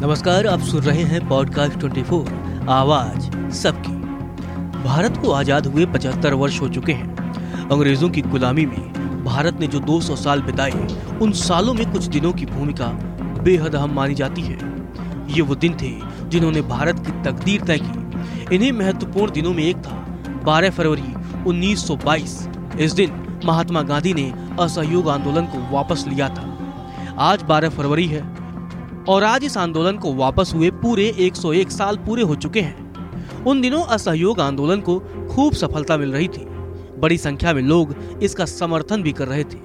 नमस्कार, आप सुन रहे हैं पॉडकास्ट 24 आवाज़ सबकी। भारत को आज़ाद हुए 75 वर्ष हो चुके हैं। अंग्रेज़ों की गुलामी में भारत ने जो 200 साल बिताए, उन सालों में कुछ दिनों की भूमिका बेहद अहम मानी जाती है। ये वो दिन थे जिन्होंने भारत की तकदीर तय की। इन्हीं महत्वपूर्ण दिनों में एक था 12 फरवरी 1922 इस दिन महात्मा गांधी ने असहयोग आंदोलन को वापस लिया था। आज 12 फरवरी है और आज इस आंदोलन को वापस हुए पूरे 101 साल पूरे हो चुके हैं। उन दिनों असहयोग आंदोलन को खूब सफलता मिल रही थी। बड़ी संख्या में लोग इसका समर्थन भी कर रहे थे।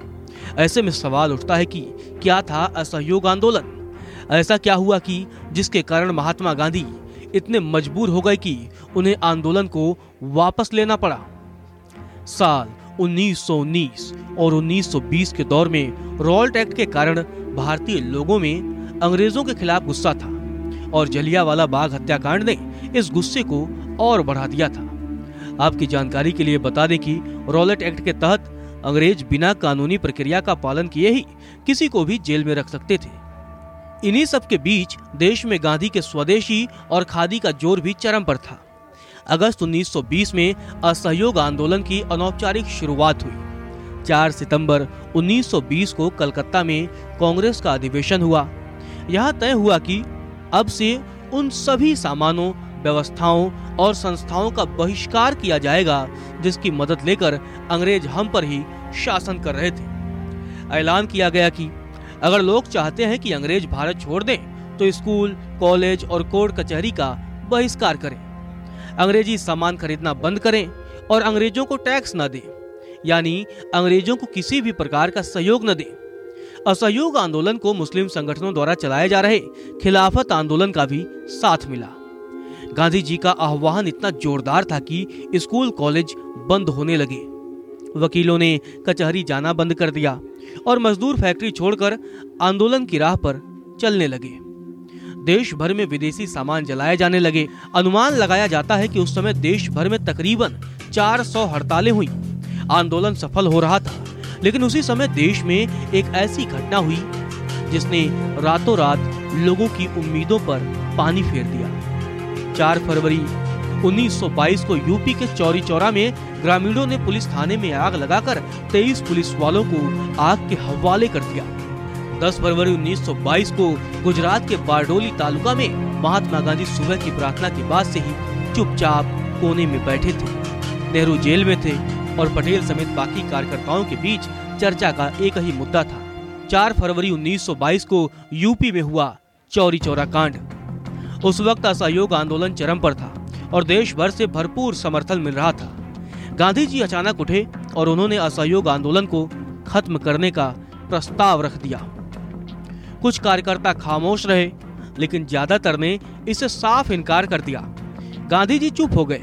ऐसे में सवाल उठता है कि क्या था असहयोग आंदोलन? ऐसा क्या हुआ कि जिसके कारण महात्मा गांधी इतने मजबूर हो गए कि उन्हें आंदोलन को वापस लेना पड़ा? साल 1919 और 1920 के दौर में रॉल्ट एक्ट के कारण भारतीय लोगों में अंग्रेज़ों के खिलाफ गुस्सा था और जलियावाला बाग हत्याकांड ने इस गुस्से को और बढ़ा दिया था। आपकी जानकारी के लिए बता दें कि रॉलेट एक्ट के तहत अंग्रेज़ बिना कानूनी प्रक्रिया का पालन किए ही किसी को भी जेल में रख सकते थे। इन्हीं सब के बीच देश में गांधी के स्वदेशी और खादी का ज़ोर भी चरम पर था। अगस्त 1920 में असहयोग आंदोलन की अनौपचारिक शुरुआत हुई। 4 सितंबर 1920 को कलकत्ता में कांग्रेस का अधिवेशन हुआ। यह तय हुआ कि अब से उन सभी सामानों, व्यवस्थाओं और संस्थाओं का बहिष्कार किया जाएगा, जिसकी मदद लेकर अंग्रेज़ हम पर ही शासन कर रहे थे। ऐलान किया गया कि अगर लोग चाहते हैं कि अंग्रेज़ भारत छोड़ दें तो स्कूल, कॉलेज और कोर्ट कचहरी का बहिष्कार करें। अंग्रेज़ी सामान खरीदना बंद करें और अंग्रेज़ों को टैक्स न दें, यानी अंग्रेज़ों को किसी भी प्रकार का सहयोग न दें। असहयोग आंदोलन को मुस्लिम संगठनों द्वारा चलाए जा रहे खिलाफत आंदोलन का भी साथ मिला। गांधी जी का आह्वान इतना जोरदार था कि स्कूल कॉलेज बंद होने लगे। वकीलों ने कचहरी जाना बंद कर दिया और मजदूर फैक्ट्री छोड़कर आंदोलन की राह पर चलने लगे। देश भर में विदेशी सामान जलाए जाने लगे। अनुमान लगाया जाता है कि उस समय देश भर में तकरीबन 400 हड़तालें हुई। आंदोलन सफल हो रहा था। लेकिन उसी समय देश में एक ऐसी घटना हुई, जिसने रातों रात लोगों की उम्मीदों पर पानी फेर दिया। 4 फरवरी 1922 को यूपी के चौरी चौरा में ग्रामीणों ने पुलिस थाने में आग लगाकर 23 पुलिस वालों को आग के हवाले कर दिया। 10 फरवरी 1922 को गुजरात के बारडोली तालुका में महात्मा गांधी सुबह की प्रार्थना के बाद से ही चुपचाप कोने में बैठे थे। नेहरू जेल में थे और पटेल समेत बाकी कार्यकर्ताओं के बीच चर्चा का एक ही मुद्दा था। 4 फरवरी 1922 को यूपी में हुआ चौरी चौरा कांड। उस वक्त असहयोग आंदोलन चरम पर था और देश भर से भरपूर समर्थन मिल रहा था। गांधी जी अचानक उठे और उन्होंने असहयोग आंदोलन को खत्म करने का प्रस्ताव रख दिया। कुछ कार्यकर्ता खामोश रहे, लेकिन ज़्यादातर ने इसे साफ़ इनकार कर दिया। गांधी जी चुप हो गए।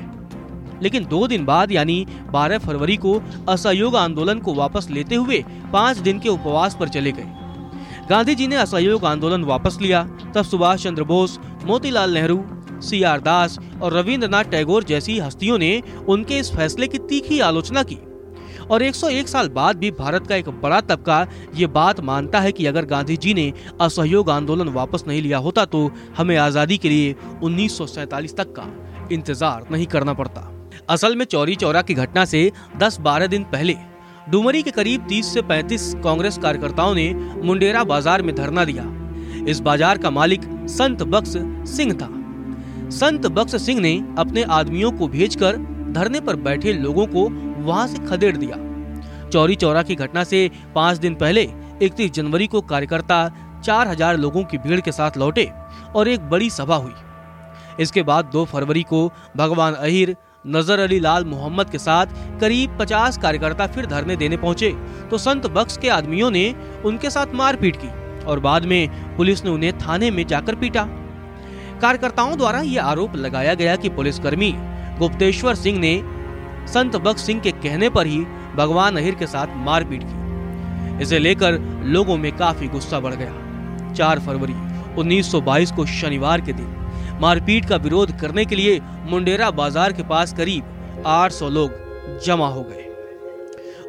लेकिन दो दिन बाद, यानी 12 फरवरी को, असहयोग आंदोलन को वापस लेते हुए पाँच दिन के उपवास पर चले गए। गांधी जी ने असहयोग आंदोलन वापस लिया। तब सुभाष चंद्र बोस, मोतीलाल नेहरू, सी आर दास और रविंद्रनाथ टैगोर जैसी हस्तियों ने उनके इस फैसले की तीखी आलोचना की। और 101 साल बाद भी भारत का एक बड़ा तबका ये बात मानता है कि अगर गांधी जी ने असहयोग आंदोलन वापस नहीं लिया होता तो हमें आज़ादी के लिए उन्नीस तक का इंतज़ार नहीं करना पड़ता। असल में चौरी चौरा की घटना से 10-12 दिन पहले, डुमरी के करीब 30 से 35 कांग्रेस कार्यकर्ताओं ने मुंडेरा बाज़ार में धरना दिया। इस बाज़ार का मालिक संत बख्श सिंह था। संत बख्श सिंह ने अपने आदमियों को भेजकर धरने पर बैठे लोगों को वहाँ से खदेड़ दिया। चौरी चौरा की घटना से पाँच दिन पहले, इकतीस जनवरी को कार्यकर्ता चार हज़ार लोगों की भीड़ के साथ लौटे और एक बड़ी सभा हुई। इसके बाद दो फरवरी को भगवान अहिर नज़र अली लाल मोहम्मद के साथ करीब 50 कार्यकर्ता फिर धरने देने पहुँचे तो संत बख्श के आदमियों ने उनके साथ मारपीट की और बाद में पुलिस ने उन्हें थाने में जाकर पीटा। कार्यकर्ताओं द्वारा ये आरोप लगाया गया कि पुलिसकर्मी गुप्तेश्वर सिंह ने संत बख्श सिंह के कहने पर ही भगवान अहिर के साथ मारपीट की। इसे लेकर लोगों में काफ़ी गुस्सा बढ़ गया। 4 फरवरी 1922 को शनिवार के दिन मारपीट का विरोध करने के लिए मुंडेरा बाज़ार के पास करीब 800 लोग जमा हो गए।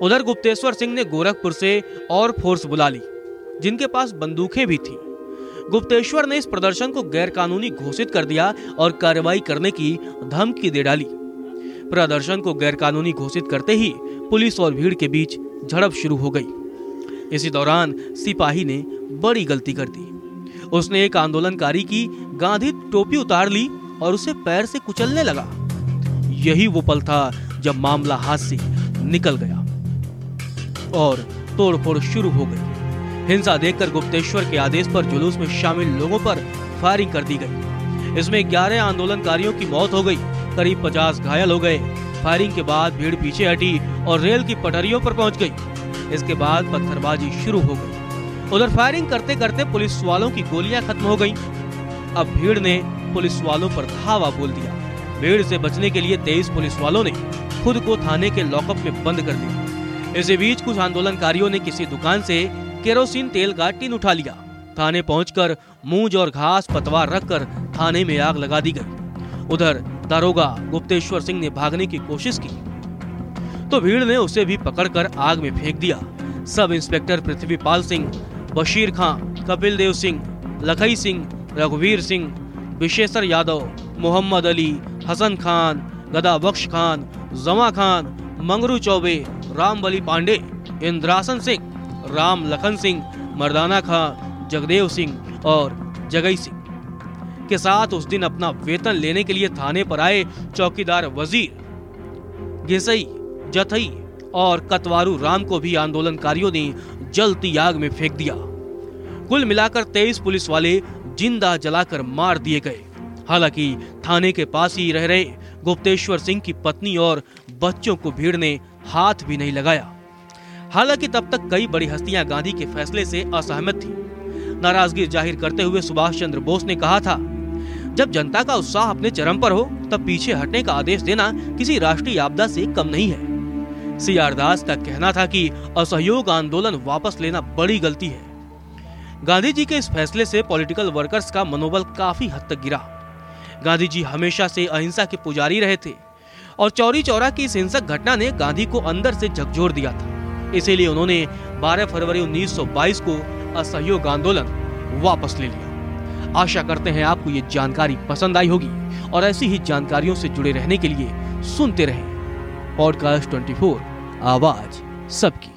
उधर गुप्तेश्वर सिंह ने गोरखपुर से और फोर्स बुला ली, जिनके पास बंदूकें भी थी। गुप्तेश्वर ने इस प्रदर्शन को गैरकानूनी घोषित कर दिया और कार्रवाई करने की धमकी दे डाली। प्रदर्शन को गैरकानूनी घोषित करते ही पुलिस और भीड़ के बीच झड़प शुरू हो गई। इसी दौरान सिपाही ने बड़ी गलती कर दी। उसने एक आंदोलनकारी की गांधी टोपी उतार ली और उसे पैर से कुचलने लगा। यही वो पल था जब मामला हाथ से निकल गया और तोड़फोड़ शुरू हो गई। हिंसा देखकर गुप्तेश्वर के आदेश पर जुलूस में शामिल लोगों पर फायरिंग कर दी गई। इसमें 11 आंदोलनकारियों की मौत हो गई, करीब 50 घायल हो गए। फायरिंग के बाद भीड़ पीछे हटी और रेल की पटरियों पर पहुँच गई। इसके बाद पत्थरबाजी शुरू हो गई। उधर फायरिंग करते करते पुलिस वालों की गोलियाँ खत्म हो गईं। अब भीड़ ने पुलिस वालों पर धावा बोल दिया। भीड़ से बचने के लिए तेईस पुलिस वालों ने खुद को थाने के लॉकअप में बंद कर दिया। इसी बीच कुछ आंदोलनकारियों ने किसी दुकान से केरोसिन तेल का टीन उठा लिया। थाने पहुंचकर मूंज और घास पतवार रखकर थाने में आग लगा दी गई। उधर दारोगा गुप्तेश्वर सिंह ने भागने की कोशिश की। तो भीड़ ने उसे भी पकड़कर आग में फेंक दिया। सब इंस्पेक्टर पृथ्वीपाल सिंह बशीर खां कपिल देव सिंह, लखई सिंह, रघुवीर सिंह विशेषर यादव, मोहम्मद अली, हसन खान, गदा बख्श खान, जमा खान, मंगरू चौबे राम बली पांडे, इंद्रासन सिंह, राम लखन सिंह, मर्दाना खां, जगदेव सिंह और जगई सिंह के साथ उस दिन अपना वेतन लेने के लिए थाने पर आए चौकीदार वज़ीर। घिसई, जथई और कतवारू राम को भी आंदोलनकारियों ने जलती आग में फेंक दिया। कुल मिलाकर तेईस पुलिस वाले ज़िंदा जलाकर मार दिए गए। हालाँकि थाने के पास ही रह रहे गुप्तेश्वर सिंह की पत्नी और बच्चों को भीड़ ने हाथ भी नहीं लगाया। हालाँकि तब तक कई बड़ी हस्तियाँ गांधी के फैसले से असहमत थी। नाराज़गी ज़ाहिर करते हुए सुभाष चंद्र बोस ने कहा था, जब जनता का उत्साह अपने चरम पर हो, तब पीछे हटने का आदेश देना किसी राष्ट्रीय आपदा से कम नहीं है। सी आर दास का कहना था कि असहयोग आंदोलन वापस लेना बड़ी गलती है। गांधी जी के इस फैसले से पॉलिटिकल वर्कर्स का मनोबल काफ़ी हद तक गिरा। गांधी जी हमेशा से अहिंसा के पुजारी रहे थे और चौरी चौरा की इस हिंसक घटना ने गांधी को अंदर से झकझोर दिया था। इसीलिए उन्होंने 12 फरवरी 1922 को असहयोग आंदोलन वापस ले लिया। आशा करते हैं आपको ये जानकारी पसंद आई होगी और ऐसी ही जानकारियों से जुड़े रहने के लिए सुनते रहें। पॉडकास्ट 24 आवाज़ सबकी।